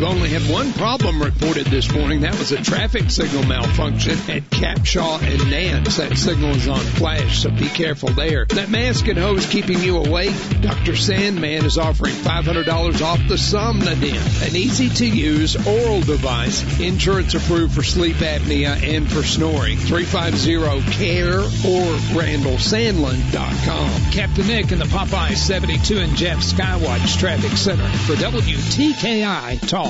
We've only had one problem reported this morning. That was a traffic signal malfunction at Capshaw and Nance. That signal is on flash, so be careful there. That mask and hose keeping you awake? Dr. Sandman is offering $500 off the Somnodent, an easy to use oral device, insurance approved for sleep apnea and for snoring. 350-CARE or RandallSandlin.com. Captain Nick in the Popeye 72 and Jeff Skywatch Traffic Center for WTKI Talk.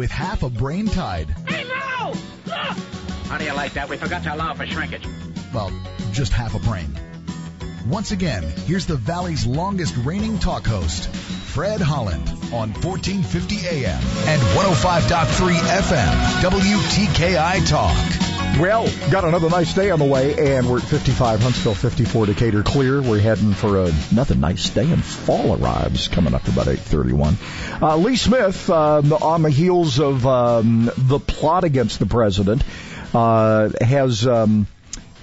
With half a brain tied. Hey, no! How do you like that? We forgot to allow for shrinkage. Well, just half a brain. Once again, here's the Valley's longest reigning talk host, Fred Holland, on 1450 AM and 105.3 FM, WTKI Talk. Well, got another nice day on the way, and we're at 55 Huntsville, 54 Decatur clear. We're heading for a, another nice day, and fall arrives coming up about 8:31. Uh, Lee Smith, um, on the heels of um, the plot against the president, uh, has. Um,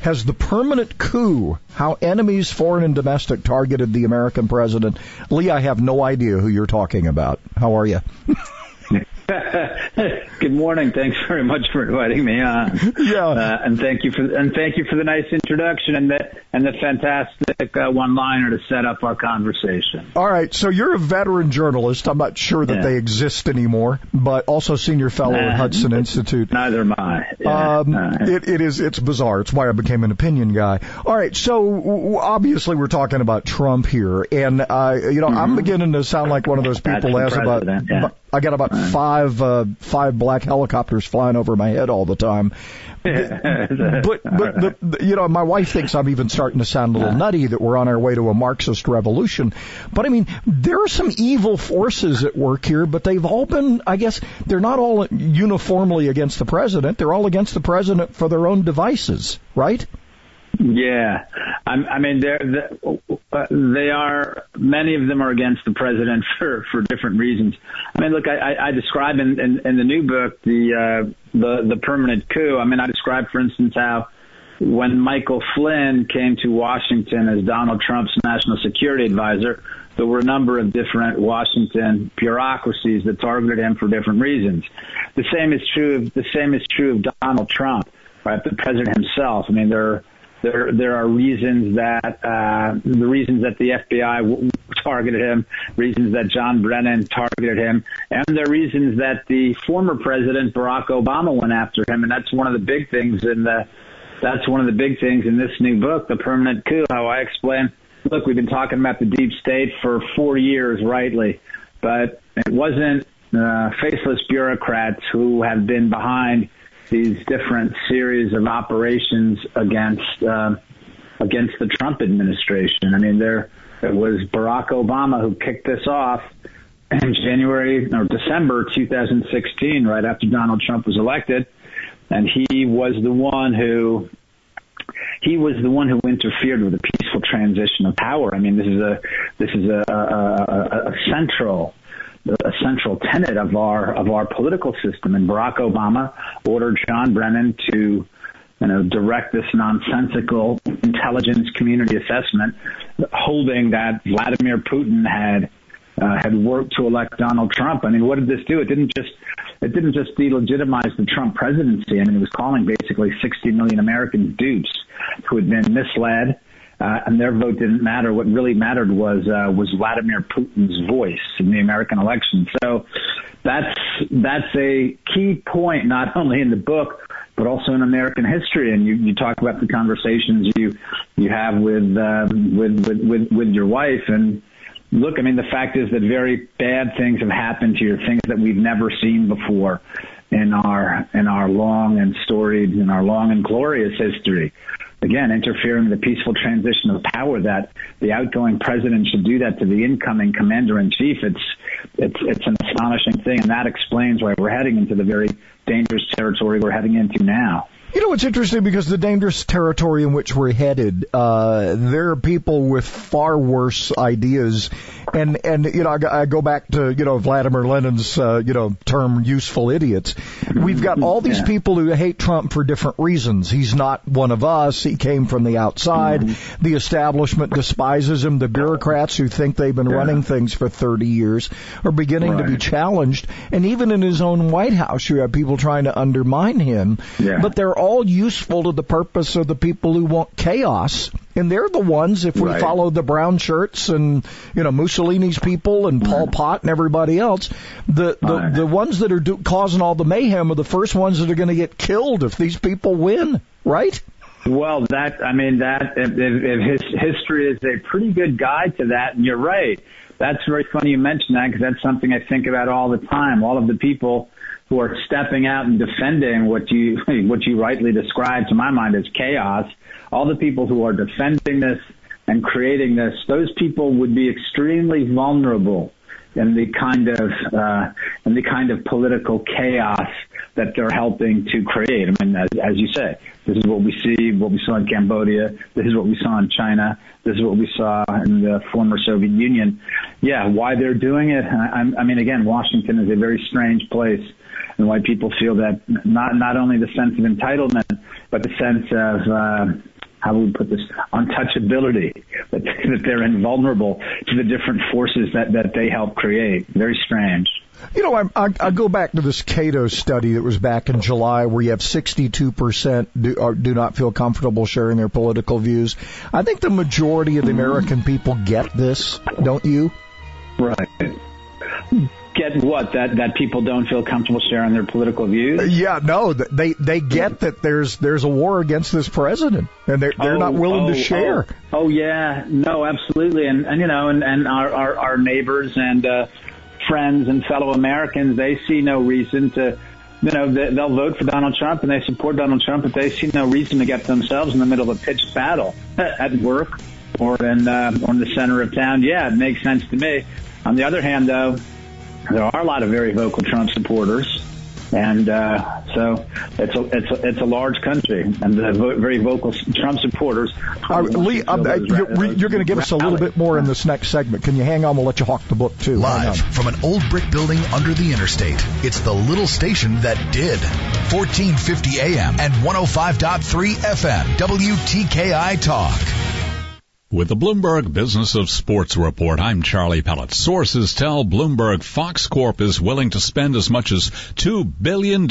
has the permanent coup, how enemies, foreign and domestic, targeted the American president. Lee, I have no idea who you're talking about. How are you? Good morning. Thanks very much for inviting me on. Yeah, uh, and thank you for and thank you for the nice introduction and the and the fantastic uh, one-liner to set up our conversation. All right, so you're a veteran journalist. I'm not sure that yeah. they exist anymore, but also senior fellow at Hudson Institute. Neither am I. Yeah. Um, uh, it, it is it's bizarre. It's why I became an opinion guy. All right, so obviously we're talking about Trump here, and uh, you know mm-hmm. I'm beginning to sound like one of those people as about. Yeah. I got about five uh, five black helicopters flying over my head all the time. but but the, the, you know, my wife thinks I'm even starting to sound a little nutty that we're on our way to a Marxist revolution. But I mean, there are some evil forces at work here, but they've all been, I guess, they're not all uniformly against the president. They're all against the president for their own devices, right? Yeah, I'm, I mean, they're, uh, they are. Many of them are against the president for for different reasons. I mean, look, I, I describe in, in, in the new book the uh, the the permanent coup. I mean, I describe, for instance, how when Michael Flynn came to Washington as Donald Trump's national security advisor, there were a number of different Washington bureaucracies that targeted him for different reasons. The same is true. Of, the same is true of Donald Trump, right? The president himself. I mean, there. Are, there, there are reasons that uh, the reasons that the FBI w- targeted him, reasons that John Brennan targeted him, and there are reasons that the former president Barack Obama went after him, and that's one of the big things in the that's one of the big things in this new book, The Permanent Coup. How I explain. Look, we've been talking about the deep state for four years, rightly, but it wasn't uh, faceless bureaucrats who have been behind these different series of operations against uh, against the Trump administration. I mean, there it was Barack Obama who kicked this off in January or December 2016, right after Donald Trump was elected, and he was the one who he was the one who interfered with the peaceful transition of power. I mean, this is a this is a, a, a, a central a central tenet of our of our political system. And Barack Obama ordered John Brennan to you know, direct this nonsensical intelligence community assessment, holding that Vladimir Putin had uh, had worked to elect Donald Trump. I mean, what did this do? It didn't just it didn't just delegitimize the Trump presidency. I mean, it was calling basically 60 million American dupes who had been misled, uh, and their vote didn't matter. What really mattered was uh, was Vladimir Putin's voice in the American election. So that's that's a key point not only in the book but also in American history. And you, you talk about the conversations you you have with, uh, with with with with your wife and. Look, I mean, the fact is that very bad things have happened here, things that we've never seen before in our in our long and storied in our long and glorious history again, interfering in the peaceful transition of power that the outgoing president should do that to the incoming commander in chief. It's, it's, it's an astonishing thing. And that explains why we're heading into the very dangerous territory we're heading into now. You know, it's interesting because the dangerous territory in which we're headed, uh, there are people with far worse ideas. And, and, you know, I, I go back to, you know, Vladimir Lenin's, uh, you know, term useful idiots. We've got all these people who hate Trump for different reasons. He's not one of us. He came from the outside. Mm-hmm. The establishment despises him. The bureaucrats who think they've been yeah. running things for 30 years are beginning right. to be challenged. And even in his own White House, you have people trying to undermine him. Yeah. But they're all useful to the purpose of the people who want chaos. And they're the ones, if we right. follow the brown shirts and, you know, Mussolini's people and Pol Pot and everybody else, the, the, right. the ones that are do, causing all the mayhem are the first ones that are going to get killed if these people win, right? Well, that, I mean, that, if, if his history is a pretty good guide to that, and you're right. That's very funny you mention that because that's something I think about all the time. All of the people who are stepping out and defending what you what you rightly described to my mind as chaos. All the people who are defending this and creating this, those people would be extremely vulnerable in the kind of uh, in the kind of political chaos that they're helping to create. I mean, as, as you say, this is what we see, what we saw in Cambodia. This is what we saw in China. This is what we saw in the former Soviet Union. Yeah, why they're doing it? I, I mean, again, Washington is a very strange place and why people feel that not not only the sense of entitlement, but the sense of uh, how do we put this untouchability that, that they're invulnerable to the different forces that that they help create. Very strange. You know, I, I, I go back to this Cato study that was back in July, where you have 62% do, do not feel comfortable sharing their political views. I think the majority of the American people get this, don't you? Right what that that people don't feel comfortable sharing their political views. Yeah, no, they they get that there's there's a war against this president, and they're they're oh, not willing oh, to share. Oh, oh, yeah, no, absolutely, and and you know, and and our our, our neighbors and uh, friends and fellow Americans, they see no reason to. You know, they'll vote for Donald Trump and they support Donald Trump, but they see no reason to get themselves in the middle of a pitched battle at work or in uh, or in the center of town. Yeah, it makes sense to me. On the other hand, though, there are a lot of very vocal Trump supporters. And uh, so it's a it's a, it's a large country, and the vo- very vocal Trump supporters. Uh, Lee, uh, you're, you're going to give us a little bit more in this next segment. Can you hang on? We'll let you hawk the book too. Live from an old brick building under the interstate, it's the little station that did 1450 AM and 105.3 FM WTKI Talk. With the Bloomberg Business of Sports report, I'm Charlie Pellett. Sources tell Bloomberg Fox Corp is willing to spend as much as $2 billion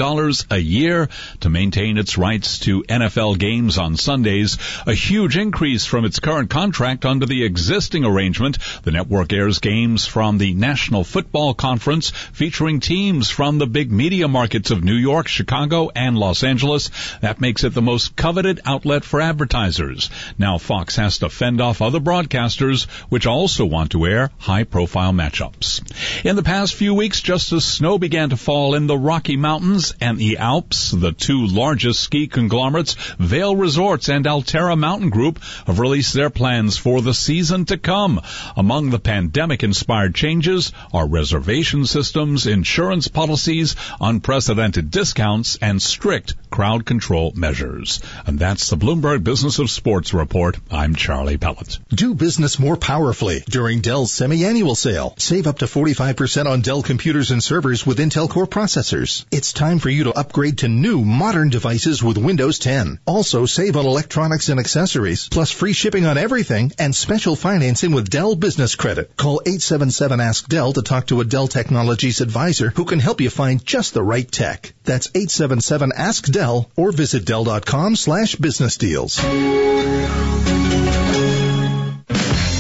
a year to maintain its rights to NFL games on Sundays, a huge increase from its current contract under the existing arrangement. The network airs games from the National Football Conference featuring teams from the big media markets of New York, Chicago, and Los Angeles. That makes it the most coveted outlet for advertisers. Now Fox has to fend off other broadcasters which also want to air high profile matchups. In the past few weeks, just as snow began to fall in the Rocky Mountains and the Alps, the two largest ski conglomerates, Vail Resorts and Alterra Mountain Group, have released their plans for the season to come. Among the pandemic inspired changes are reservation systems, insurance policies, unprecedented discounts, and strict crowd control measures. And that's the Bloomberg Business of Sports report. I'm Charlie Pellett. Do business more powerfully during Dell's semi-annual sale. Save up to 45% on Dell computers and servers with Intel Core processors. It's time for you to upgrade to new modern devices with Windows 10. Also save on electronics and accessories, plus free shipping on everything and special financing with Dell Business Credit. Call 877 Ask Dell to talk to a Dell Technologies advisor who can help you find just the right tech. That's 877 Ask Dell or visit Dell.com slash business deals.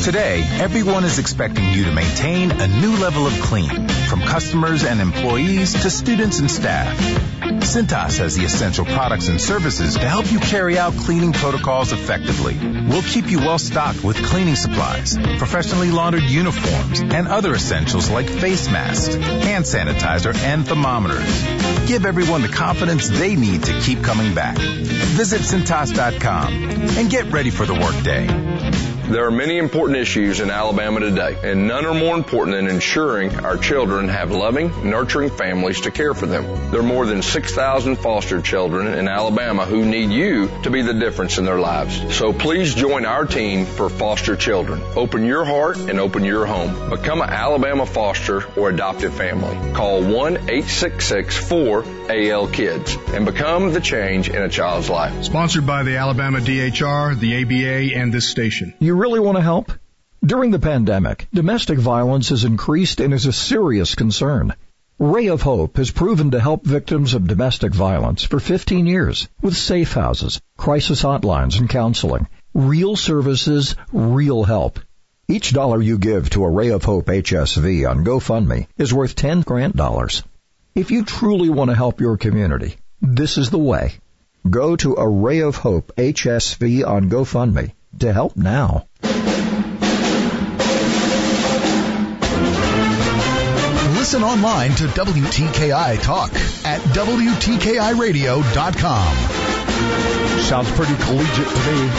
Today, everyone is expecting you to maintain a new level of clean, from customers and employees to students and staff. Cintas has the essential products and services to help you carry out cleaning protocols effectively. We'll keep you well stocked with cleaning supplies, professionally laundered uniforms, and other essentials like face masks, hand sanitizer, and thermometers. Give everyone the confidence they need to keep coming back. Visit Cintas.com and get ready for the workday. There are many important issues in Alabama today, and none are more important than ensuring our children have loving, nurturing families to care for them. There are more than 6,000 foster children in Alabama who need you to be the difference in their lives. So please join our team for foster children. Open your heart and open your home. Become an Alabama foster or adopted family. Call 1-866-4-AL-KIDS and become the change in a child's life. Sponsored by the Alabama DHR, the ABA, and this station. You really want to help? During the pandemic, domestic violence has increased and is a serious concern. Ray of Hope has proven to help victims of domestic violence for 15 years with safe houses, crisis hotlines, and counseling. Real services, real help. Each dollar you give to a Ray of Hope HSV on GoFundMe is worth 10 grant dollars. If you truly want to help your community, this is the way. Go to a Ray of Hope HSV on GoFundMe to help now. Listen online to WTKI Talk at WTKIRadio.com. Sounds pretty collegiate to me.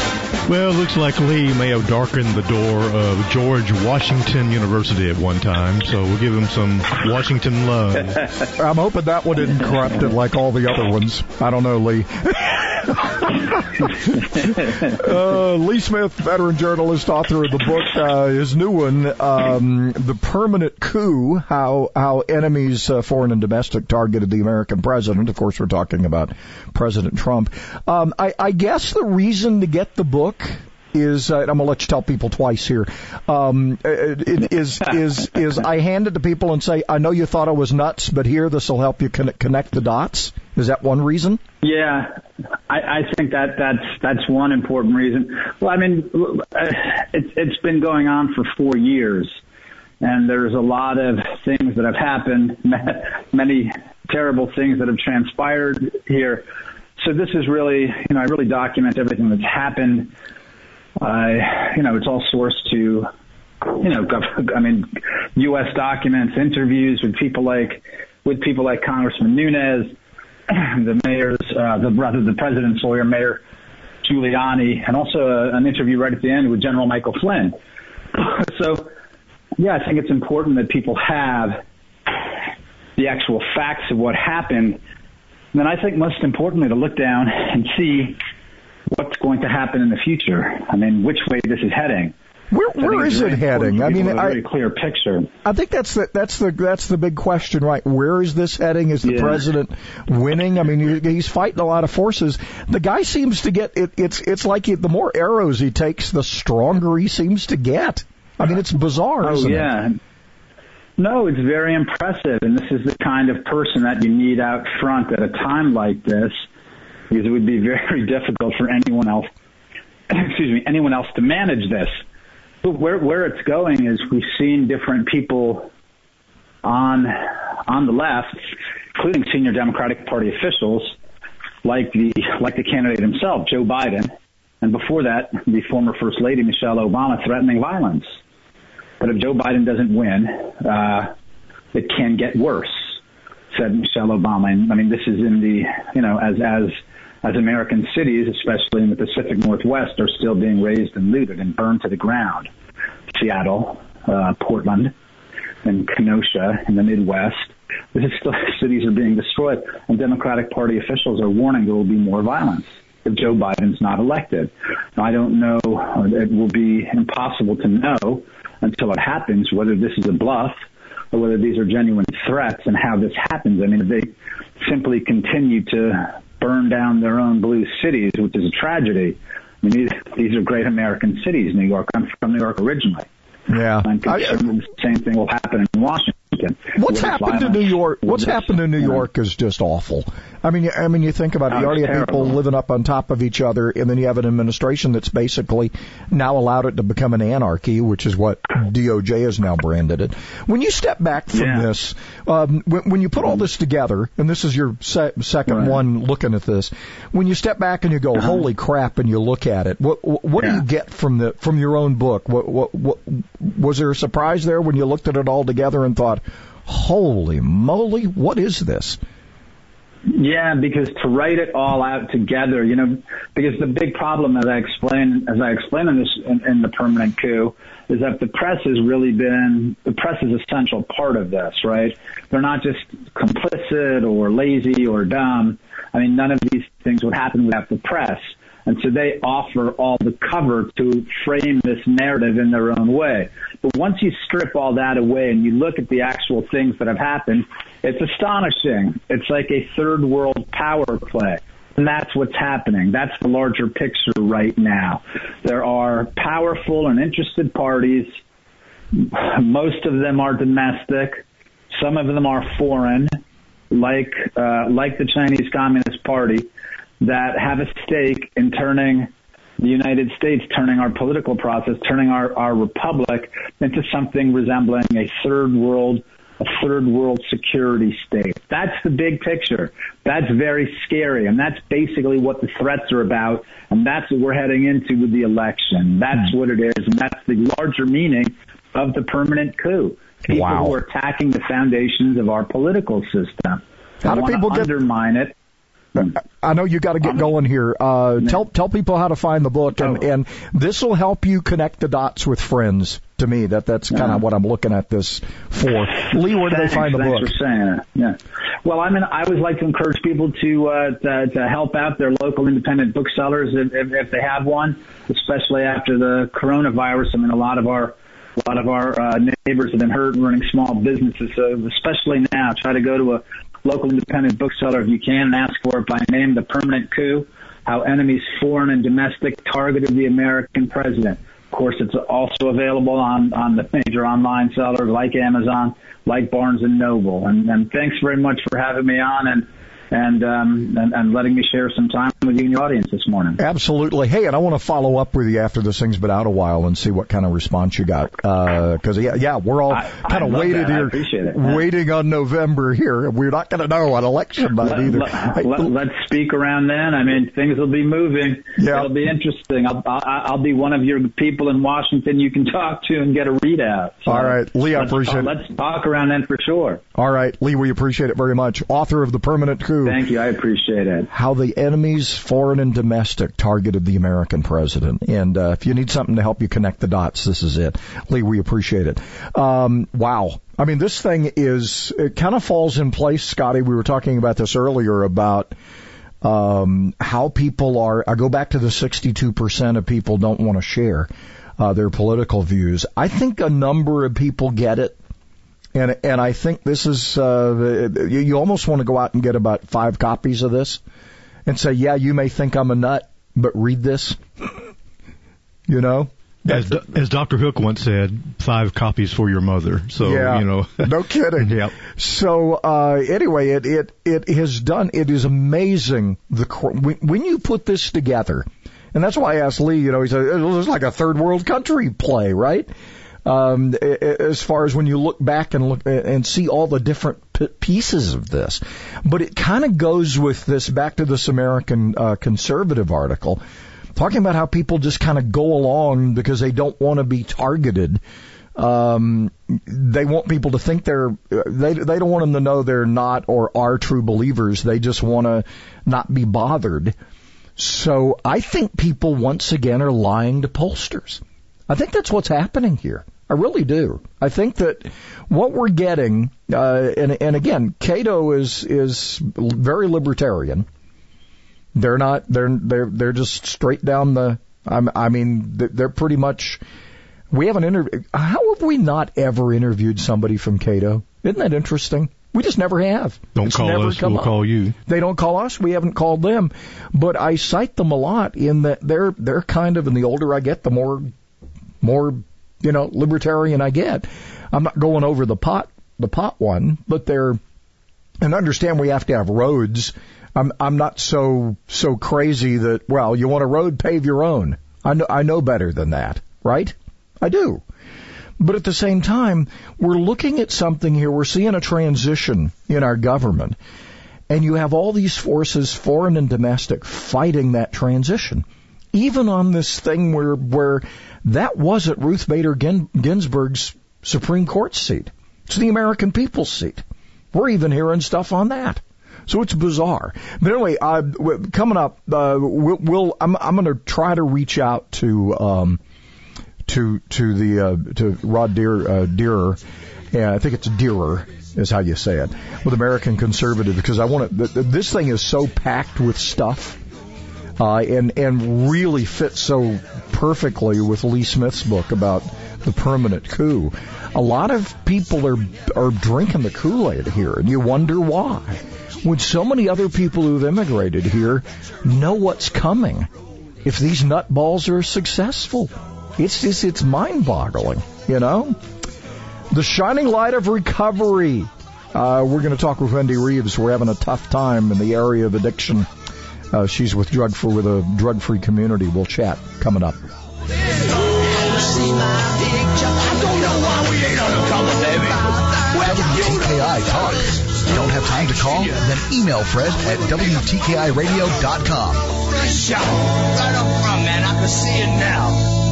Well, looks like Lee may have darkened the door of George Washington University at one time, so we'll give him some Washington love. I'm hoping that one didn't corrupt it like all the other ones. I don't know, Lee. uh, Lee Smith, veteran journalist, author of the book, uh, his new one, um, "The Permanent Coup: How How Enemies, uh, Foreign and Domestic, Targeted the American President." Of course, we're talking about President Trump. Um, I, I guess the reason to get the book is uh, I'm gonna let you tell people twice here. Um, is is is I hand it to people and say, I know you thought I was nuts, but here this will help you connect the dots. Is that one reason? Yeah, I, I think that that's that's one important reason. Well, I mean, it's it's been going on for four years, and there's a lot of things that have happened, many terrible things that have transpired here. So this is really, you know, I really document everything that's happened. I, you know, it's all sourced to, you know, I mean, U.S. documents, interviews with people like, with people like Congressman Nunes, the mayor's, uh, the brother, the president's lawyer, Mayor Giuliani, and also a, uh, an interview right at the end with General Michael Flynn. so, yeah, I think it's important that people have the actual facts of what happened. And then I think most importantly to look down and see what's going to happen in the future. I mean, which way this is heading. Where, where is it heading? I mean, a very I, clear picture. I think that's the that's the that's the big question, right? Where is this heading? Is the yeah. president winning? I mean, he's fighting a lot of forces. The guy seems to get it. It's it's like he, the more arrows he takes, the stronger he seems to get. I mean, it's bizarre. Oh yeah. It? No, it's very impressive, and this is the kind of person that you need out front at a time like this because it would be very difficult for anyone else, excuse me, anyone else to manage this. But where where it's going is we've seen different people on on the left, including senior Democratic Party officials, like the like the candidate himself, Joe Biden, and before that, the former First Lady Michelle Obama, threatening violence. But if Joe Biden doesn't win, uh, it can get worse, said Michelle Obama. And I mean, this is in the you know as as as American cities, especially in the Pacific Northwest, are still being razed and looted and burned to the ground. Seattle, uh, Portland, and Kenosha in the Midwest. This still, cities are being destroyed, and Democratic Party officials are warning there will be more violence if Joe Biden's not elected. Now, I don't know, it will be impossible to know until it happens whether this is a bluff or whether these are genuine threats and how this happens. I mean, they simply continue to burn down their own blue cities, which is a tragedy. I mean, these, these are great American cities, New York. I'm from New York originally. Yeah. I'm concerned I, the same thing will happen in Washington. What's happened to New York? What's happened to New York is just awful. I mean, I mean, you think about it. You Oh, already have people living up on top of each other, and then you have an administration that's basically now allowed it to become an anarchy, which is what DOJ has now branded it. When you step back from Yeah. this, um, when, when you put all this together, and this is your se- second Right. one looking at this, when you step back and you go, "Holy crap!" and you look at it, what what, what do Uh-huh. You get from the from your own book? What, what what was there a surprise there when you looked at it all together and thought? Holy moly, what is this? Yeah, because to write it all out together, you know, because the big problem, as I explain, as I explain in this in, in the permanent coup, is that the press has really been the press is essential part of this, right? They're not just complicit or lazy or dumb. I mean, none of these things would happen without the press. And so they offer all the cover to frame this narrative in their own way. But once you strip all that away and you look at the actual things that have happened, it's astonishing. It's like a third world power play. And that's what's happening. That's the larger picture right now. There are powerful and interested parties. Most of them are domestic. Some of them are foreign, like uh, like the Chinese Communist Party, that have a stake in turning the United States, turning our political process, turning our, our republic into something resembling a third world, a third world security state. That's the big picture. That's very scary. And that's basically what the threats are about. And that's what we're heading into with the election. That's what it is. And that's the larger meaning of the permanent coup. People Wow. who are attacking the foundations of our political system. How do people undermine it? I know you got to get going here. Uh, tell tell people how to find the book, and, Oh. and this will help you connect the dots with friends. To me, that that's kind of what I'm looking at this for. Lee, where do they find the book? for saying that. Yeah. Well, I mean, I always like to encourage people to uh, to, to help out their local independent booksellers if, if, if they have one, especially after the coronavirus. I mean, a lot of our a lot of our uh, neighbors have been hurt running small businesses, so especially now, try to go to a local independent bookseller if you can and ask for it by name. The Permanent Coup: How Enemies, Foreign and Domestic, Targeted the American President. Of course, it's also available on on the major online sellers like Amazon, like Barnes and Noble. And, and thanks very much for having me on and and, um, and and letting me share some time with you and your audience this morning. Absolutely. Hey, and I want to follow up with you after this thing's been out a while and see what kind of response you got. Uh, because yeah, yeah, we're all kind of waited here, appreciate it. Yeah. waiting on November here. We're not going to know on election night Let, either. let, Hey, let, us speak around then. I mean, things will be moving. Yeah. It'll be interesting. I'll, I'll, I'll be one of your people in Washington you can talk to and get a readout. So All right, Lee, I appreciate talk, it. Let's talk around then for sure. all right, Lee, we appreciate it very much. Author of the Permanent Coup. Thank you. I appreciate it. how the enemies, foreign and domestic, targeted the American president. And uh, if you need something to help you connect the dots, this is it. Lee, we appreciate it. Um, wow. I mean, this thing is, it kind of falls in place, Scotty. We were talking about this earlier about um, how people are. I go back to the 62% of people don't want to share uh, their political views. I think a number of people get it. And and I think this is uh, you, you almost want to go out and get about five copies of this, and say, yeah, you may think I'm a nut, but read this. you know, As, Do- as Dr. Hook once said, five copies for your mother. So, yeah, you know. no kidding. Yeah. So uh, anyway, it it it has done. It is amazing the when you put this together, and that's why I asked Lee. You know, he said it was like a third world country play, right? Um, as far as when you look back and look and see all the different p- pieces of this, but it kind of goes with this back to this American uh, conservative article, talking about how people just kind of go along because they don't want to be targeted um, they want people to think they're they they don't want them to know they're not or are true believers. They just want to not be bothered. So I think people once again are lying to pollsters. I think that's what's happening here. I really do. I think that what we're getting, uh, and and again, Cato is is very libertarian. They're not. They're they're they're just straight down the. I'm, I mean, they're pretty much. We haven't interviewed. How have we not ever interviewed somebody from Cato? Isn't that interesting? We just never have. Don't It's call us, we'll up. call you. They don't call us. We haven't called them. But I cite them a lot in that they're they're kind of. And the older I get, the more more you know libertarian I get. I'm not going over the pot the pot one, but they're and understand we have to have roads. I'm I'm not so so crazy that well, you want a road, pave your own. I know I know better than that, right? I do. But at the same time, we're looking at something here. We're seeing a transition in our government. And you have all these forces, foreign and domestic, fighting that transition. Even on this thing where, where that wasn't Ruth Bader Ginsburg's Supreme Court seat. It's the American people's seat. We're even hearing stuff on that. So it's bizarre. But anyway, uh, coming up, uh, we'll, we'll I'm, I'm going to try to reach out to, um, to to the uh, to Rod Deer, uh, Deerer, yeah, I think it's Deerer is how you say it, with American Conservative because I want to. This thing is so packed with stuff, uh, and and really fits so perfectly with Lee Smith's book about the permanent coup. A lot of people are are drinking the Kool Aid here, and you wonder why. When so many other people who've immigrated here know what's coming, if these nutballs are successful. It's just, it's mind boggling, you know? The shining light of recovery. Uh, we're going to talk with Wendy Reeves. We're having a tough time in the area of addiction. Uh, she's with drug free with a drug free community. We'll chat coming up. WTKI Talk. Don't have time to call? Then email Fred at WTKIRadio.com. Right up front, man. I can see it now.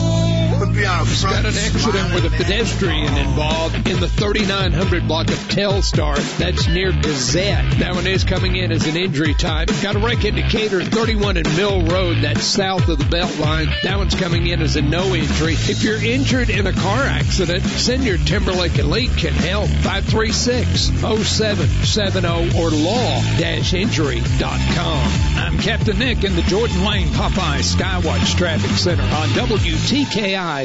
He's got an accident with a pedestrian involved in the 3900 block of Telstar. That's near Gazette. That one is coming in as an injury type. Got a wreck indicator 31 and Mill Road. That's south of the belt line. That one's coming in as a no injury. If you're injured in a car accident, send your Timberlake Elite can help. 536-0770 or law-injury.com. I'm Captain Nick in the Jordan Lane Popeye Skywatch Traffic Center on WTKI.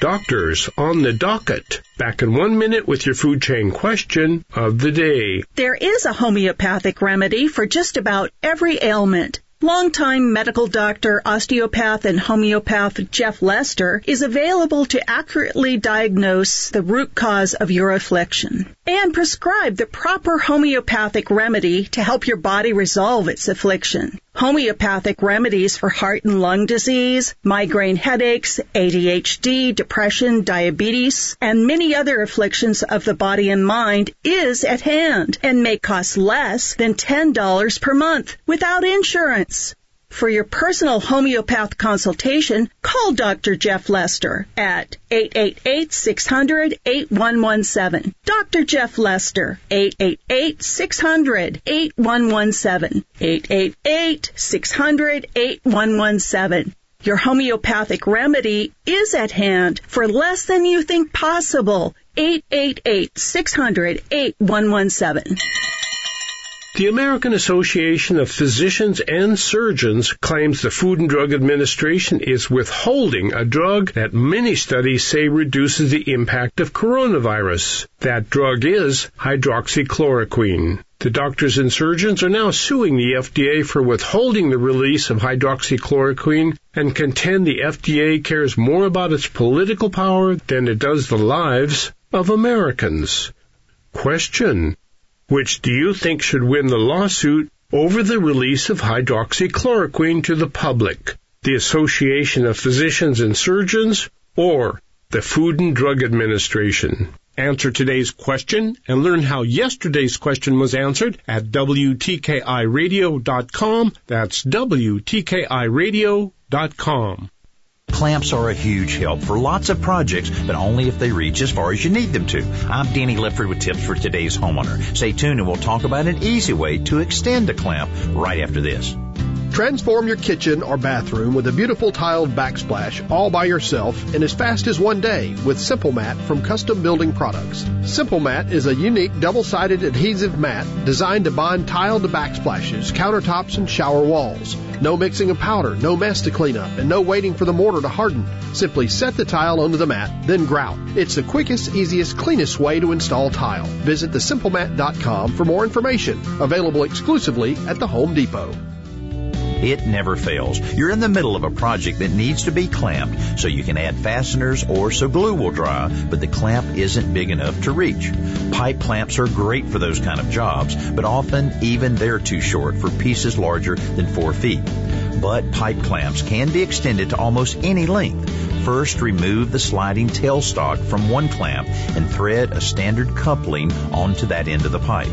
Doctors on the docket. Back in one minute with your food chain question of the day. There is a homeopathic remedy for just about every ailment. Longtime medical doctor, osteopath, and homeopath Jeff Lester is available to accurately diagnose the root cause of your affliction and prescribe the proper homeopathic remedy to help your body resolve its affliction. Homeopathic remedies for heart and lung disease, migraine headaches, ADHD, depression, diabetes, and many other afflictions of the body and mind is at hand and may cost less than $10 per month without insurance. For your personal homeopath consultation, call Dr. Jeff Lester at 888-600-8117. Dr. Jeff Lester, 888-600-8117. 888-600-8117. Your homeopathic remedy is at hand for less than you think possible. 888-600-8117. The American Association of Physicians and Surgeons claims the Food and Drug Administration is withholding a drug that many studies say reduces the impact of coronavirus. That drug is hydroxychloroquine. The doctors and surgeons are now suing the FDA for withholding the release of hydroxychloroquine and contend the FDA cares more about its political power than it does the lives of Americans. Question. Which do you think should win the lawsuit over the release of hydroxychloroquine to the public? The Association of Physicians and Surgeons or the Food and Drug Administration? Answer today's question and learn how yesterday's question was answered at WTKIRadio.com. That's WTKIRadio.com. Clamps are a huge help for lots of projects, but only if they reach as far as you need them to. I'm Danny Lipford with tips for today's homeowner. Stay tuned and we'll talk about an easy way to extend a clamp right after this. Transform your kitchen or bathroom with a beautiful tiled backsplash all by yourself in as fast as one day with Simple Mat from Custom Building Products. Simple Mat is a unique double-sided adhesive mat designed to bond tiled backsplashes, countertops, and shower walls. No mixing of powder, no mess to clean up, and no waiting for the mortar to harden. Simply set the tile onto the mat, then grout. It's the quickest, easiest, cleanest way to install tile. Visit thesimplemat.com for more information. Available exclusively at the Home Depot. It never fails. You're in the middle of a project that needs to be clamped so you can add fasteners or so glue will dry, but the clamp isn't big enough to reach. Pipe clamps are great for those kind of jobs, but often even they're too short for pieces larger than four feet. But pipe clamps can be extended to almost any length. First, remove the sliding tailstock from one clamp and thread a standard coupling onto that end of the pipe.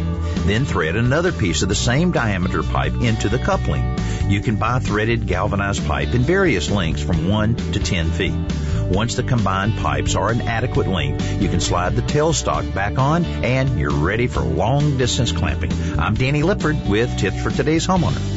Then thread another piece of the same diameter pipe into the coupling. You can buy threaded galvanized pipe in various lengths from 1 to 10 feet. Once the combined pipes are an adequate length, you can slide the tailstock back on and you're ready for long distance clamping. I'm Danny Lipford with tips for today's homeowner.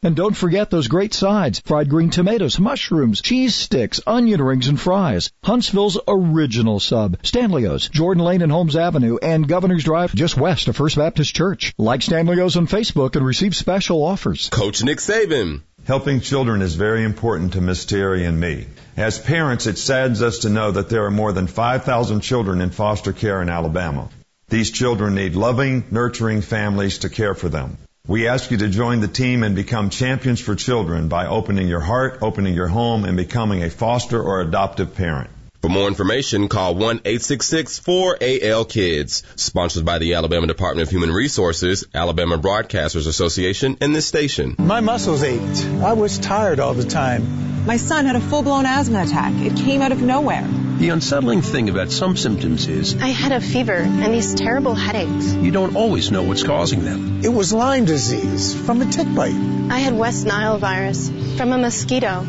And don't forget those great sides. Fried green tomatoes, mushrooms, cheese sticks, onion rings, and fries. Huntsville's original sub. Stanley's, Jordan Lane and Holmes Avenue, and Governor's Drive just west of First Baptist Church. Like Stanley's on Facebook and receive special offers. Coach Nick Saban. Helping children is very important to Miss Terry and me. As parents, it saddens us to know that there are more than 5,000 children in foster care in Alabama. These children need loving, nurturing families to care for them. We ask you to join the team and become champions for children by opening your heart, opening your home, and becoming a foster or adoptive parent. For more information, call 1-866-4AL-KIDS. Sponsored by the Alabama Department of Human Resources, Alabama Broadcasters Association, and this station. My muscles ached. I was tired all the time. My son had a full-blown asthma attack. It came out of nowhere. The unsettling thing about some symptoms is I had a fever and these terrible headaches. You don't always know what's causing them. It was Lyme disease from a tick bite. I had West Nile virus from a mosquito.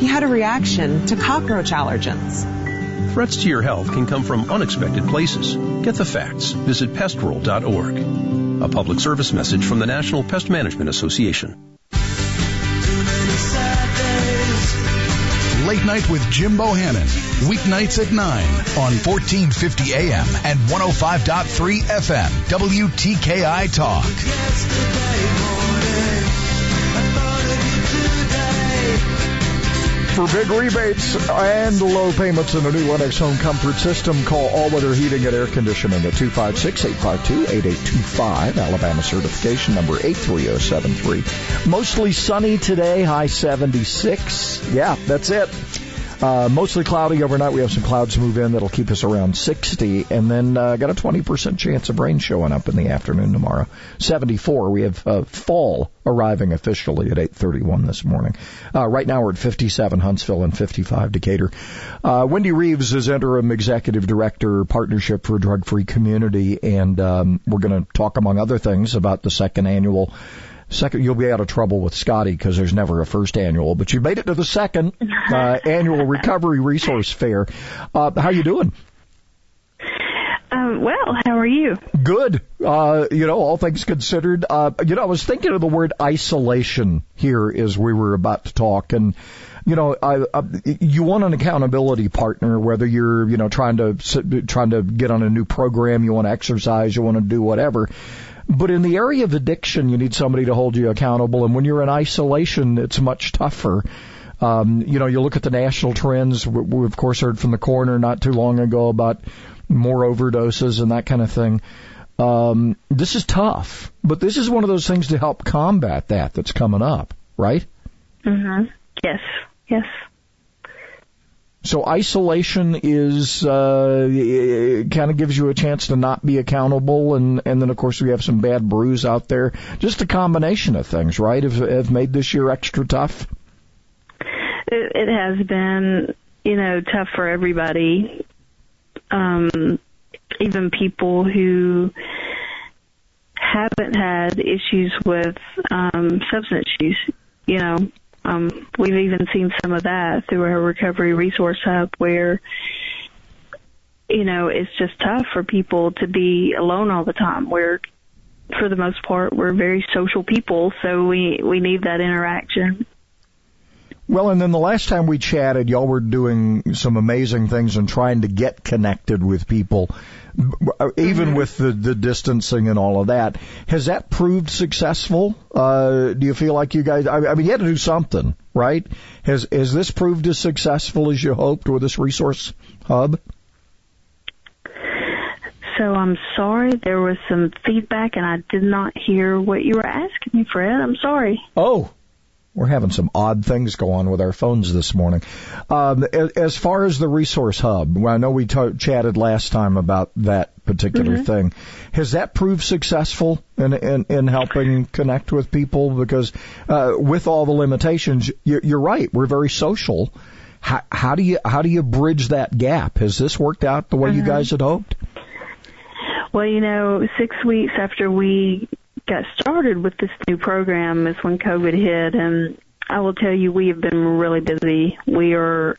He had a reaction to cockroach allergens. Threats to your health can come from unexpected places. Get the facts. Visit pestworld.org. A public service message from the National Pest Management Association. Late Night with Jim Bohannon. Weeknights at 9 on 1450 AM and 105.3 FM. WTKI Talk. For big rebates and low payments in a new Lennox home comfort system, call All Weather Heating and Air Conditioning at 256-852-8825. Alabama certification number 83073. Mostly sunny today, high 76. Yeah, that's it. Uh, mostly cloudy overnight. We have some clouds move in that'll keep us around 60, and then uh, got a 20% chance of rain showing up in the afternoon tomorrow. 74. We have uh, fall arriving officially at 8:31 this morning. Uh, right now we're at 57 Huntsville and 55 Decatur. Uh, Wendy Reeves is interim executive director, Partnership for a Drug Free Community, and um, we're going to talk among other things about the second annual Second, you'll be out of trouble with Scotty because there's never a first annual, but you made it to the second uh, annual Recovery Resource Fair. Uh, how you doing? Um, well, how are you? Good. Uh, you know, all things considered. Uh, you know, I was thinking of the word isolation here as we were about to talk, and you know, I, I, you want an accountability partner, whether you're, you know, trying to trying to get on a new program, you want to exercise, you want to do whatever. But in the area of addiction, you need somebody to hold you accountable. And when you're in isolation, it's much tougher. Um, you know, you look at the national trends. We, we of course heard from the coroner not too long ago about more overdoses and that kind of thing. Um, this is tough, but this is one of those things to help combat that that's coming up, right? Mm-hmm. Yes. Yes. So isolation is uh, kind of gives you a chance to not be accountable, and and then of course we have some bad brews out there. Just a combination of things, right? Have have made this year extra tough. It, it has been, you know, tough for everybody. Um, even people who haven't had issues with um, substance use. You know, um, we've even seen some of that through our recovery resource hub where you know, it's just tough for people to be alone all the time. We're, for the most part, we're very social people, so we, we need that interaction. Well, and then the last time we chatted, y'all were doing some amazing things and trying to get connected with people, even mm-hmm. with the, the distancing and all of that. Has that proved successful? Uh, do you feel like you guys, I, I mean, you had to do something, right? Has, has this proved as successful as you hoped with this resource hub? So I'm sorry there was some feedback and I did not hear what you were asking me, Fred. I'm sorry. Oh, we're having some odd things go on with our phones this morning. Um, as far as the resource hub, I know we t- chatted last time about that particular mm-hmm. thing. Has that proved successful in, in, in helping connect with people? Because uh, with all the limitations, you're, you're right. We're very social. How, how, do you how do you bridge that gap? Has this worked out the way mm-hmm. you guys had hoped? Well, you know, six weeks after we got started with this new program is when COVID hit, and I will tell you, we have been really busy. We are,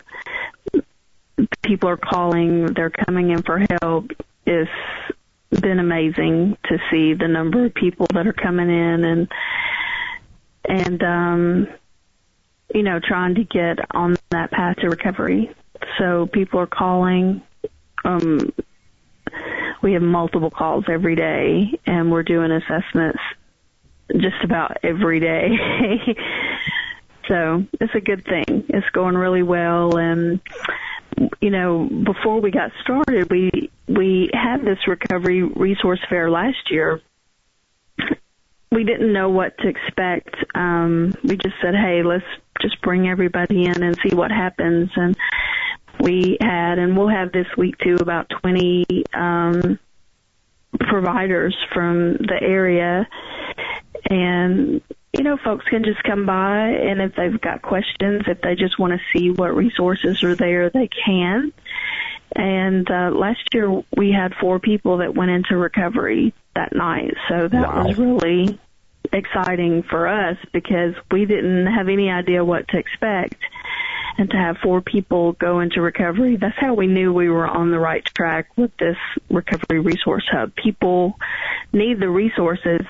people are calling, they're coming in for help. It's been amazing to see the number of people that are coming in and, and, um, you know, trying to get on that path to recovery. So people are calling, um, we have multiple calls every day and we're doing assessments just about every day. so it's a good thing. It's going really well and you know, before we got started, we we had this recovery resource fair last year. We didn't know what to expect. Um, we just said, "Hey, let's just bring everybody in and see what happens." And we had, and we'll have this week too, about 20 um, providers from the area. And, you know, folks can just come by and if they've got questions, if they just want to see what resources are there, they can. And uh, last year we had four people that went into recovery that night. So that wow. was really exciting for us because we didn't have any idea what to expect and to have four people go into recovery, that's how we knew we were on the right track with this recovery resource hub. People need the resources.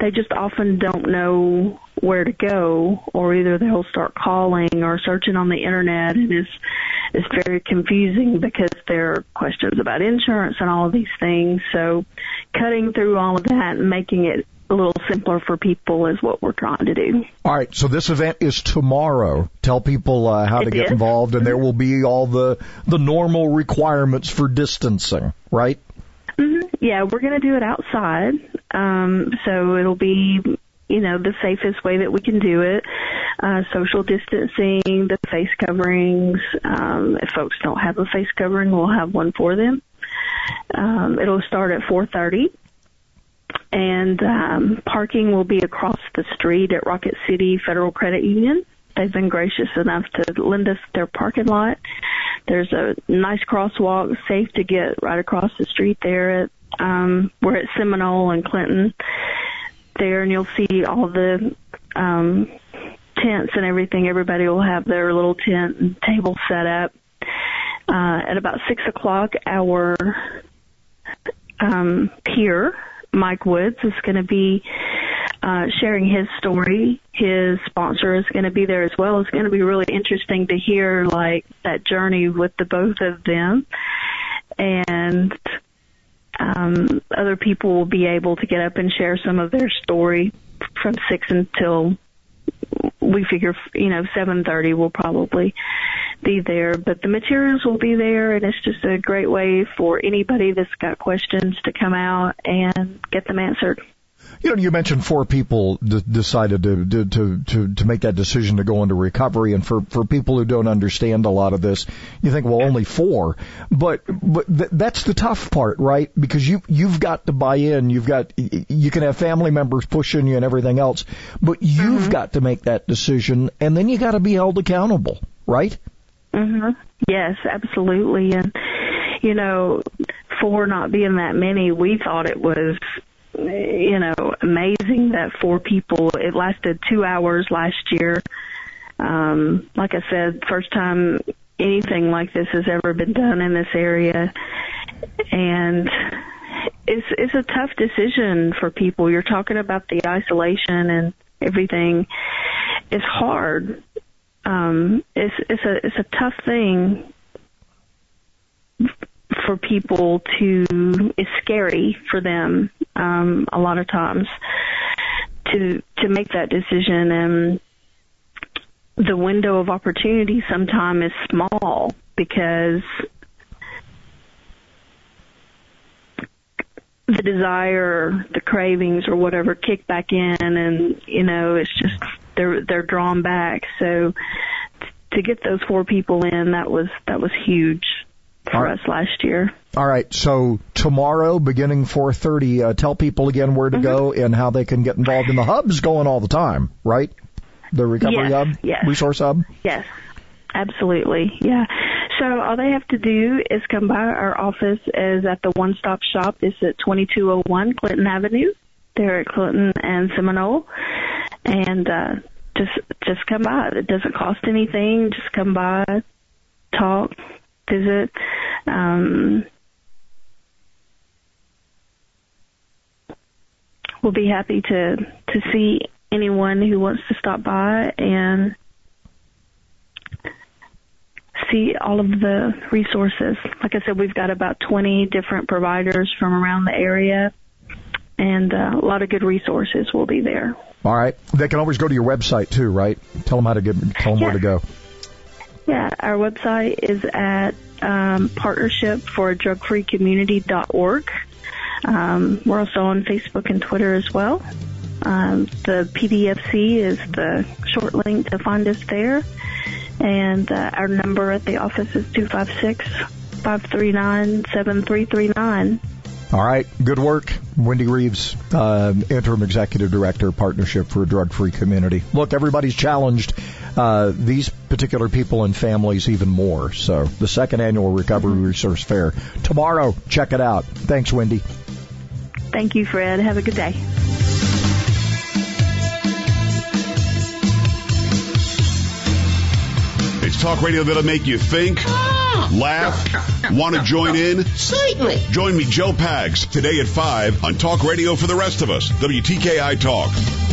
They just often don't know where to go or either they'll start calling or searching on the internet and it's it's very confusing because there are questions about insurance and all of these things. So cutting through all of that and making it a little simpler for people is what we're trying to do. All right, so this event is tomorrow. Tell people uh, how it to get involved, and there will be all the the normal requirements for distancing, right? Mm-hmm. Yeah, we're going to do it outside, um, so it'll be you know the safest way that we can do it. Uh, social distancing, the face coverings. Um, if folks don't have a face covering, we'll have one for them. Um, it'll start at 4:30 and um, parking will be across the street at Rocket City Federal Credit Union. They've been gracious enough to lend us their parking lot. There's a nice crosswalk, safe to get right across the street there. At, um, we're at Seminole and Clinton there, and you'll see all the um, tents and everything. Everybody will have their little tent and table set up. Uh, at about six o'clock, our um, peer Mike Woods is going to be uh, sharing his story. His sponsor is going to be there as well. It's going to be really interesting to hear like that journey with the both of them, and um, other people will be able to get up and share some of their story from six until we figure you know 7:30 will probably be there but the materials will be there and it's just a great way for anybody that's got questions to come out and get them answered you know, you mentioned four people d- decided to, to to to make that decision to go into recovery, and for for people who don't understand a lot of this, you think, well, only four, but but th- that's the tough part, right? Because you you've got to buy in. You've got you can have family members pushing you and everything else, but you've mm-hmm. got to make that decision, and then you got to be held accountable, right? Mhm. Yes, absolutely, and you know, for not being that many, we thought it was you know, amazing that four people, it lasted two hours last year. Um, like I said, first time anything like this has ever been done in this area. And it's, it's a tough decision for people. You're talking about the isolation and everything. It's hard. Um, it's, it's a, it's a tough thing for people to it's scary for them um a lot of times to to make that decision and the window of opportunity sometimes is small because the desire, the cravings or whatever kick back in and you know, it's just they're they're drawn back. So to get those four people in that was that was huge for us last year. All right. So tomorrow, beginning 4:30, uh, tell people again where to mm-hmm. go and how they can get involved. in the hub's going all the time, right? The recovery yes, hub, yes. resource hub. Yes, absolutely. Yeah. So all they have to do is come by our office. is at the One Stop Shop. It's at 2201 Clinton Avenue. There at Clinton and Seminole, and uh, just just come by. It doesn't cost anything. Just come by, talk, visit. Um, we'll be happy to to see anyone who wants to stop by and see all of the resources. Like I said, we've got about 20 different providers from around the area, and uh, a lot of good resources will be there. All right. They can always go to your website too, right? Tell them how to get, tell them yeah. where to go. Yeah, our website is at um, partnership for a drug free Um, we're also on Facebook and Twitter as well. Um, the PDFC is the short link to find us there. And uh, our number at the office is 256 539 7339. All right, good work. Wendy Reeves, uh, Interim Executive Director, Partnership for a Drug Free Community. Look, everybody's challenged. Uh, these particular people and families even more. So the second annual Recovery mm-hmm. Resource Fair tomorrow. Check it out. Thanks, Wendy. Thank you, Fred. Have a good day. It's talk radio that'll make you think. Laugh, want to join in. Certainly. Join me, Joe Pags, today at 5 on Talk Radio for the rest of us. WTKI Talk.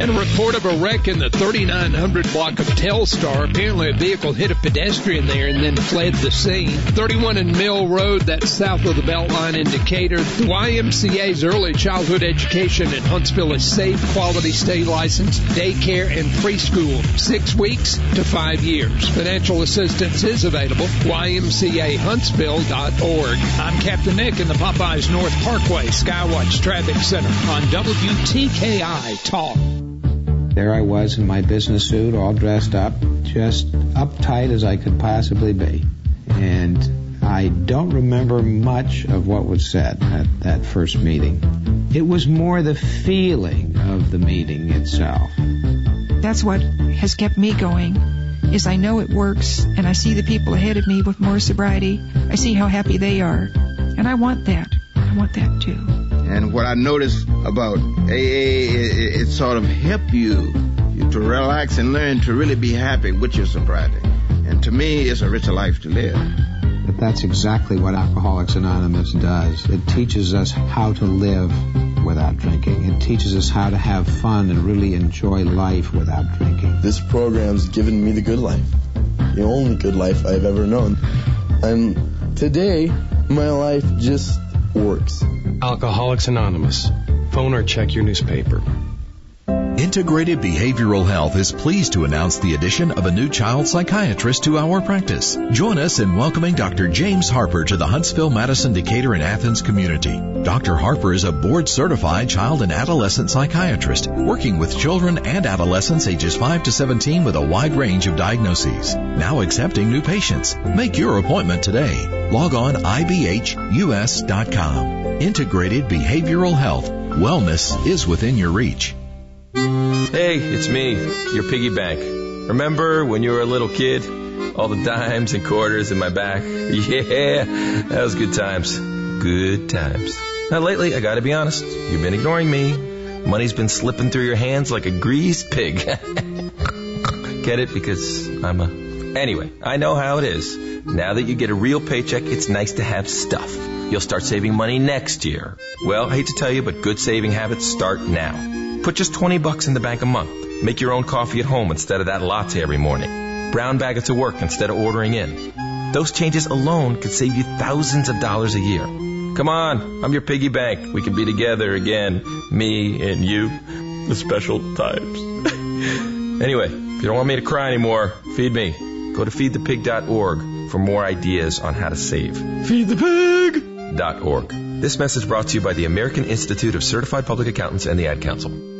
And a report of a wreck in the 3900 block of Telstar. Apparently a vehicle hit a pedestrian there and then fled the scene. 31 and Mill Road, that's south of the Beltline in Decatur. The YMCA's early childhood education in Huntsville is safe, quality state license, daycare and preschool. Six weeks to five years. Financial assistance is available. YMCAHuntsville.org. I'm Captain Nick in the Popeyes North Parkway Skywatch Traffic Center on WTKI Talk. There I was in my business suit, all dressed up, just uptight as I could possibly be. And I don't remember much of what was said at that first meeting. It was more the feeling of the meeting itself. That's what has kept me going. Is I know it works and I see the people ahead of me with more sobriety. I see how happy they are. And I want that. I want that too. And what I noticed about AA, it, it sort of help you, you to relax and learn to really be happy with your sobriety. And to me, it's a richer life to live. But that's exactly what Alcoholics Anonymous does. It teaches us how to live without drinking. It teaches us how to have fun and really enjoy life without drinking. This program's given me the good life, the only good life I've ever known. And today, my life just works. Alcoholics Anonymous. Phone or check your newspaper. Integrated Behavioral Health is pleased to announce the addition of a new child psychiatrist to our practice. Join us in welcoming Dr. James Harper to the Huntsville, Madison, Decatur, and Athens community. Dr. Harper is a board certified child and adolescent psychiatrist working with children and adolescents ages 5 to 17 with a wide range of diagnoses. Now accepting new patients. Make your appointment today. Log on ibhus.com. Integrated Behavioral Health. Wellness is within your reach. Hey, it's me, your piggy bank. Remember when you were a little kid? All the dimes and quarters in my back? Yeah, that was good times. Good times. Now lately, I gotta be honest, you've been ignoring me. Money's been slipping through your hands like a greased pig. Get it? Because I'm a... Anyway, I know how it is. Now that you get a real paycheck, it's nice to have stuff. You'll start saving money next year. Well, I hate to tell you, but good saving habits start now. Put just 20 bucks in the bank a month. Make your own coffee at home instead of that latte every morning. Brown bag it to work instead of ordering in. Those changes alone could save you thousands of dollars a year. Come on, I'm your piggy bank. We can be together again. Me and you. The special times. anyway, if you don't want me to cry anymore, feed me. Go to feedthepig.org for more ideas on how to save. Feedthepig.org. This message brought to you by the American Institute of Certified Public Accountants and the Ad Council.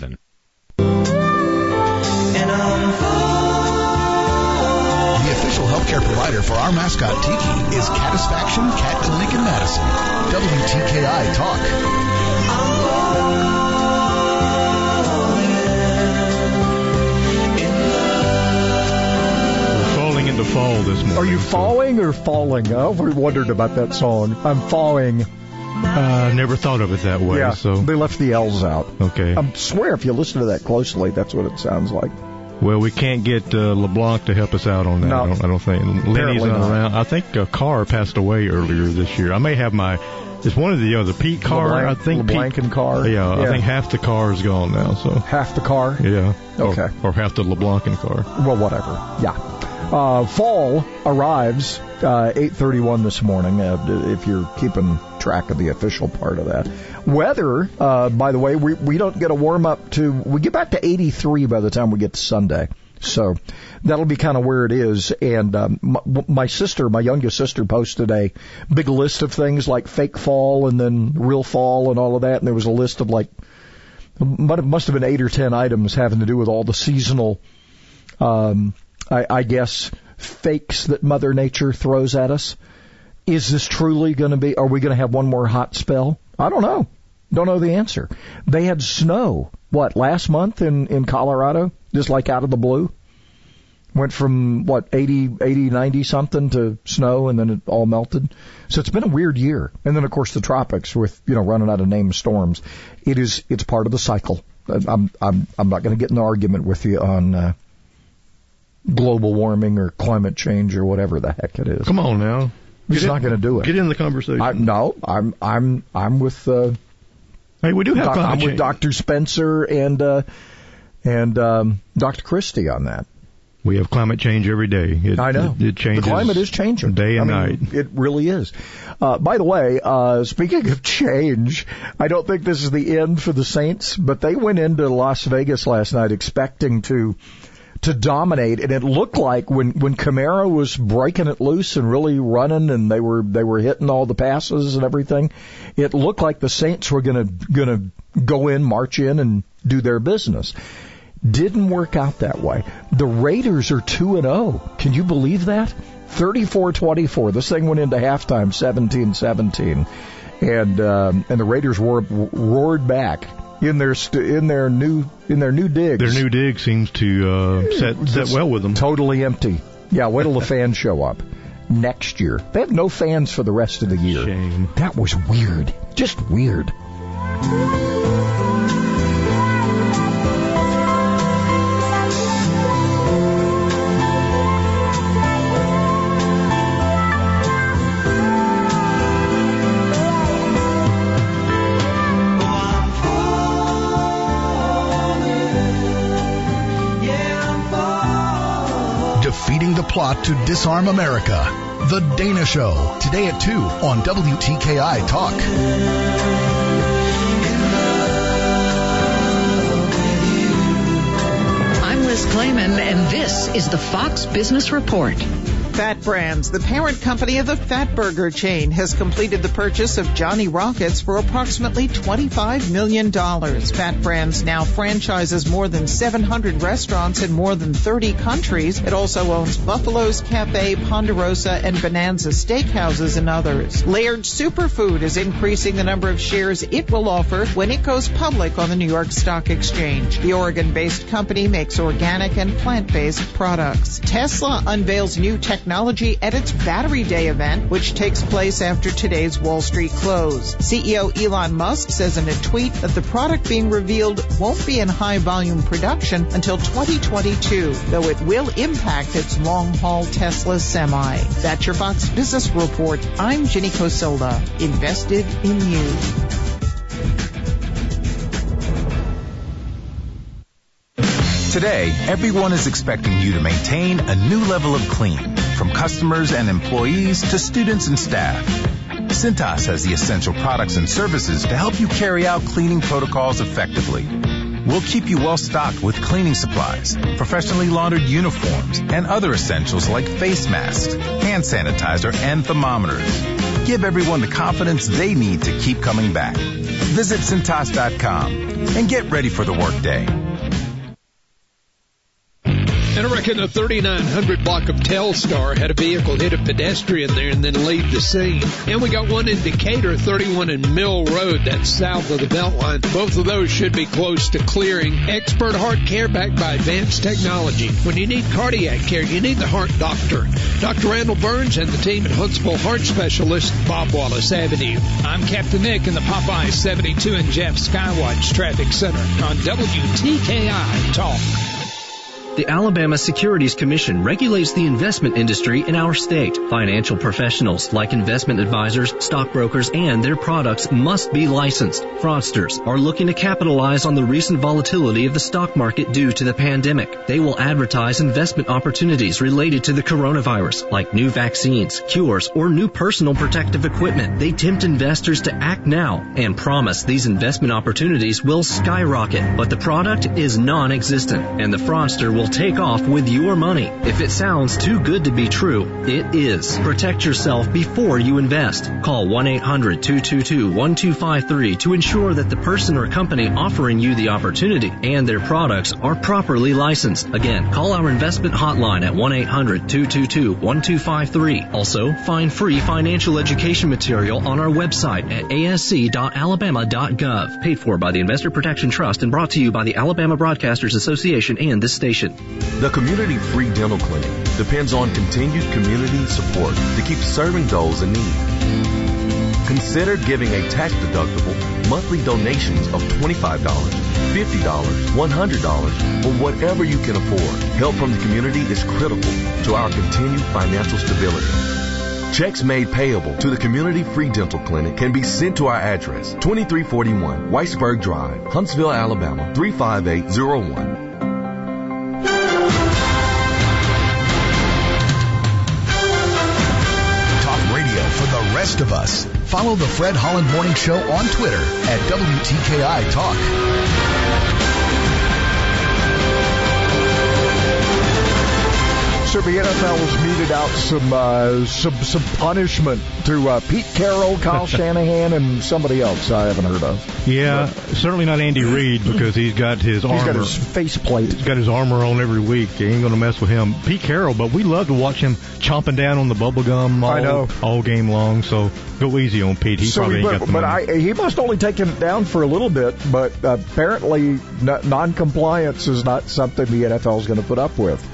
The official healthcare provider for our mascot Tiki is Catisfaction Cat Clinic in Madison. WTKI Talk. falling into fall this morning. Are you falling or falling? I've always wondered about that song. I'm falling. Uh, never thought of it that way. Yeah, so they left the L's out. Okay. I swear, if you listen to that closely, that's what it sounds like. Well, we can't get uh, LeBlanc to help us out on that. No. I, don't, I don't think Lenny's not not. around. I think a car passed away earlier this year. I may have my. It's one of the other Pete Carr. LeBlanc- I think LeBlanc Pete, and Carr. Yeah, I think half the car is gone now. So half the car. Yeah. Okay. Or, or half the LeBlanc and Carr. Well, whatever. Yeah. Uh, fall arrives uh, 8:31 this morning. Uh, if you're keeping track of the official part of that, weather. Uh, by the way, we we don't get a warm up to. We get back to 83 by the time we get to Sunday. So that'll be kind of where it is. And um, my, my sister, my youngest sister, posted a big list of things like fake fall and then real fall and all of that. And there was a list of like, must have been eight or ten items having to do with all the seasonal um, I, I guess, fakes that Mother Nature throws at us. Is this truly going to be, are we going to have one more hot spell? I don't know. Don't know the answer. They had snow, what, last month in, in Colorado? Just like out of the blue? Went from, what, 80, 80, 90 something to snow and then it all melted. So it's been a weird year. And then, of course, the tropics with, you know, running out of named storms. It is, it's part of the cycle. I'm, I'm, I'm not going to get in an argument with you on, uh, global warming or climate change or whatever the heck it is. Come on now. He's not going to do it. Get in the conversation. I, no, I'm I'm I'm with. Uh, hey, we do have doc- I'm with. Dr. Spencer and uh, and um, Dr. Christy on that. We have climate change every day. It, I know It, it changes. The climate is changing day and I mean, night. It really is. Uh, by the way, uh, speaking of change, I don't think this is the end for the Saints, but they went into Las Vegas last night expecting to to dominate, and it looked like when when Kamara was breaking it loose and really running, and they were they were hitting all the passes and everything, it looked like the Saints were gonna gonna go in, march in, and do their business. Didn't work out that way. The Raiders are 2 and 0. Can you believe that? 34-24. This thing went into halftime 17-17. And um, and the Raiders were, roared back in their st- in their new in their new digs. Their new dig seems to uh, set set well with them. Totally empty. Yeah, wait till the fans show up next year. They have no fans for the rest of the year. Shame. That was weird. Just weird. Plot to disarm America. The Dana Show. Today at 2 on WTKI Talk. I'm Liz Claman, and this is the Fox Business Report. Fat Brands, the parent company of the Fatburger chain, has completed the purchase of Johnny Rockets for approximately $25 million. Fat Brands now franchises more than 700 restaurants in more than 30 countries. It also owns Buffalo's Cafe, Ponderosa, and Bonanza Steakhouses and others. Laird Superfood is increasing the number of shares it will offer when it goes public on the New York Stock Exchange. The Oregon-based company makes organic and plant-based products. Tesla unveils new technology at its Battery Day event, which takes place after today's Wall Street close. CEO Elon Musk says in a tweet that the product being revealed won't be in high volume production until 2022, though it will impact its long haul Tesla semi. That's your Fox Business Report. I'm Jenny Cosola, invested in you. Today, everyone is expecting you to maintain a new level of clean, from customers and employees to students and staff. Cintas has the essential products and services to help you carry out cleaning protocols effectively. We'll keep you well stocked with cleaning supplies, professionally laundered uniforms, and other essentials like face masks, hand sanitizer, and thermometers. Give everyone the confidence they need to keep coming back. Visit Cintas.com and get ready for the workday. And I reckon the 3900 block of Telstar had a vehicle hit a pedestrian there and then leave the scene. And we got one in Decatur, 31 in Mill Road, that's south of the Beltline. Both of those should be close to clearing. Expert heart care backed by advanced technology. When you need cardiac care, you need the heart doctor. Dr. Randall Burns and the team at Huntsville Heart Specialist, Bob Wallace Avenue. I'm Captain Nick in the Popeye 72 and Jeff Skywatch Traffic Center on WTKI Talk. The Alabama Securities Commission regulates the investment industry in our state. Financial professionals like investment advisors, stockbrokers, and their products must be licensed. Fraudsters are looking to capitalize on the recent volatility of the stock market due to the pandemic. They will advertise investment opportunities related to the coronavirus, like new vaccines, cures, or new personal protective equipment. They tempt investors to act now and promise these investment opportunities will skyrocket, but the product is non-existent and the fraudster will take off with your money. If it sounds too good to be true, it is. Protect yourself before you invest. Call 1-800-222-1253 to ensure that the person or company offering you the opportunity and their products are properly licensed. Again, call our investment hotline at 1-800-222-1253. Also, find free financial education material on our website at asc.alabama.gov. Paid for by the Investor Protection Trust and brought to you by the Alabama Broadcasters Association and this station. The Community Free Dental Clinic depends on continued community support to keep serving those in need. Consider giving a tax deductible monthly donations of $25, $50, $100, or whatever you can afford. Help from the community is critical to our continued financial stability. Checks made payable to the Community Free Dental Clinic can be sent to our address 2341 Whitesburg Drive, Huntsville, Alabama 35801. Of us. Follow the Fred Holland Morning Show on Twitter at WTKI Talk. So the NFL has meted out some uh, some some punishment to uh, Pete Carroll, Kyle Shanahan, and somebody else I haven't heard of. Yeah, but, certainly not Andy Reid because he's got his he's armor. got his faceplate. He's got his armor on every week. He ain't going to mess with him. Pete Carroll, but we love to watch him chomping down on the bubble gum all, all game long. So go easy on Pete. He so probably he, but, got the but. I, he must only taken it down for a little bit. But apparently, non-compliance is not something the NFL is going to put up with.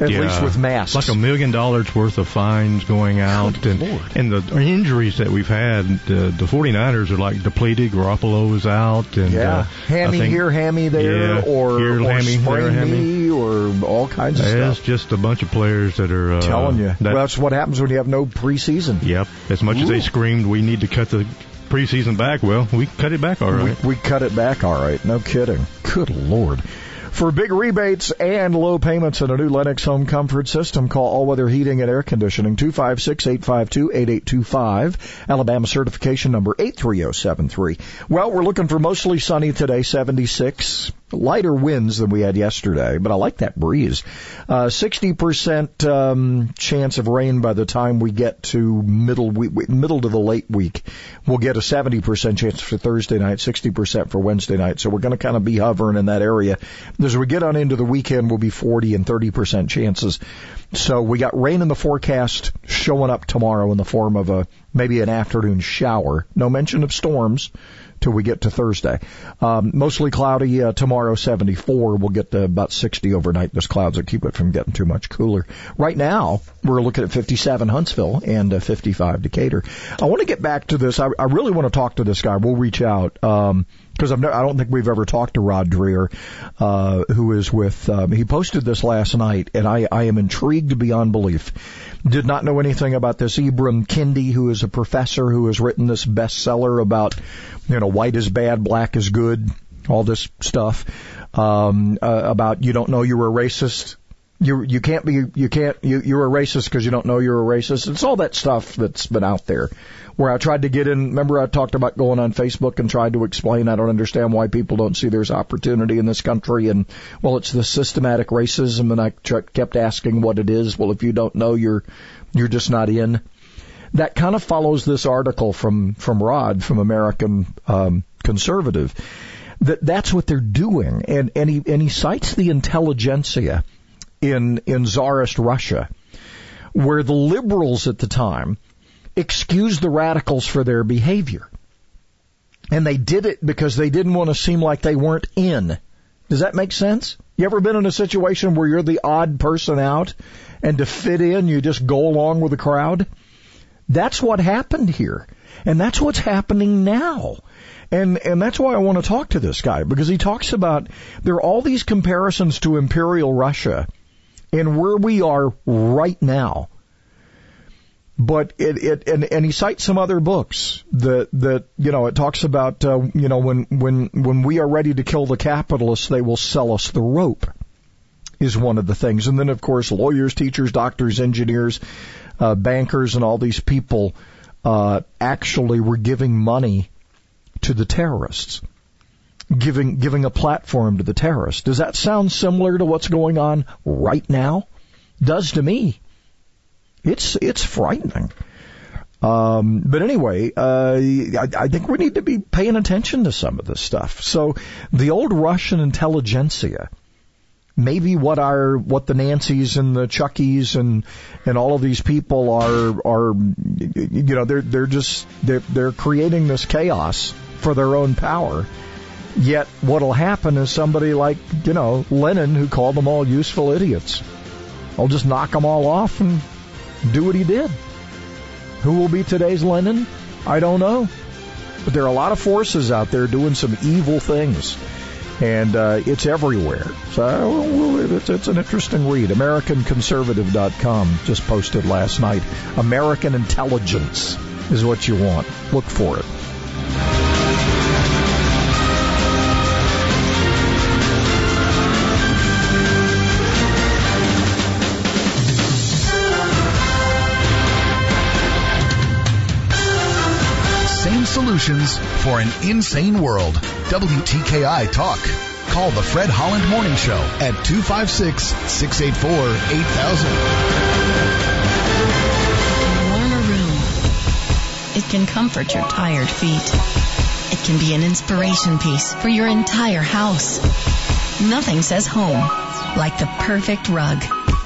At yeah, least with masks. Like a million dollars worth of fines going out. Good and, Lord. and the injuries that we've had, the, the 49ers are like depleted. Garoppolo is out. And, yeah. uh, hammy think, here, hammy there, yeah, or, here, or hammy, there, hammy. or all kinds of There's stuff. It's just a bunch of players that are uh, telling you. That, well, that's what happens when you have no preseason. Yep. As much as they screamed, we need to cut the preseason back. Well, we cut it back all right. We, we cut it back all right. No kidding. Good Lord. For big rebates and low payments in a new Lennox home comfort system, call All Weather Heating and Air Conditioning 256-852-8825. Alabama certification number 83073. Well, we're looking for mostly sunny today, 76. Lighter winds than we had yesterday, but I like that breeze. Uh, 60% um, chance of rain by the time we get to middle week, middle to the late week. We'll get a 70% chance for Thursday night, 60% for Wednesday night. So we're going to kind of be hovering in that area. As we get on into the weekend, we'll be 40 and 30% chances. So we got rain in the forecast showing up tomorrow in the form of a maybe an afternoon shower. No mention of storms till we get to Thursday. Um, mostly cloudy uh, tomorrow, 74. We'll get to about 60 overnight. Those clouds will keep it from getting too much cooler. Right now, we're looking at 57 Huntsville and uh, 55 Decatur. I want to get back to this. I, I really want to talk to this guy. We'll reach out. Um, because I've I don't think we've ever talked to Rod Dreher, uh, who is with. Um, he posted this last night, and I, I am intrigued beyond belief. Did not know anything about this Ibram Kendi, who is a professor who has written this bestseller about, you know, white is bad, black is good, all this stuff um, uh, about you don't know you're a racist. You you can't be you can't you you're a racist because you don't know you're a racist. It's all that stuff that's been out there where I tried to get in. Remember, I talked about going on Facebook and tried to explain I don't understand why people don't see there's opportunity in this country. And well, it's the systematic racism, and I kept asking what it is. Well, if you don't know, you're you're just not in. That kind of follows this article from from Rod from American um, Conservative. That that's what they're doing, and and he and he cites the intelligentsia in in czarist Russia, where the liberals at the time excuse the radicals for their behavior. And they did it because they didn't want to seem like they weren't in. Does that make sense? You ever been in a situation where you're the odd person out and to fit in you just go along with the crowd? That's what happened here. And that's what's happening now. And and that's why I want to talk to this guy because he talks about there are all these comparisons to imperial Russia and where we are right now but it, it and, and he cites some other books that that you know it talks about uh, you know when when when we are ready to kill the capitalists they will sell us the rope is one of the things. And then of course lawyers teachers doctors engineers uh, bankers and all these people uh, actually were giving money to the terrorists giving giving a platform to the terrorists. Does that sound similar to what's going on right now? Does to me it's it's frightening. Um, but anyway, uh, I, I think we need to be paying attention to some of this stuff. So the old Russian intelligentsia, maybe what our what the Nancys and the Chuckies and and all of these people are are you know they're they're just they're they're creating this chaos for their own power. Yet what'll happen is somebody like you know Lenin who called them all useful idiots. I'll just knock them all off and do what he did. Who will be today's Lenin? I don't know. But there are a lot of forces out there doing some evil things. And uh, it's everywhere. So it's, it's an interesting read. AmericanConservative.com just posted last night. American intelligence is what you want. Look for it. Solutions for an insane world. WTKI Talk. Call the Fred Holland Morning Show at 256 684 8000. Warmer room. It can comfort your tired feet. It can be an inspiration piece for your entire house. Nothing says home like the perfect rug.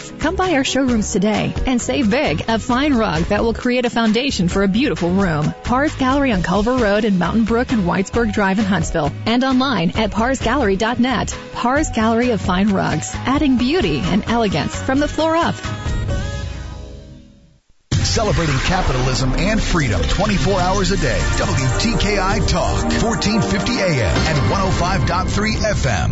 safe. Come by our showrooms today and save big. A fine rug that will create a foundation for a beautiful room. Parr's Gallery on Culver Road in Mountain Brook and Whitesburg Drive in Huntsville. And online at parsgallery.net. Parr's Gallery of Fine Rugs, adding beauty and elegance from the floor up. Celebrating capitalism and freedom 24 hours a day. WTKI Talk, 1450 AM and 105.3 FM.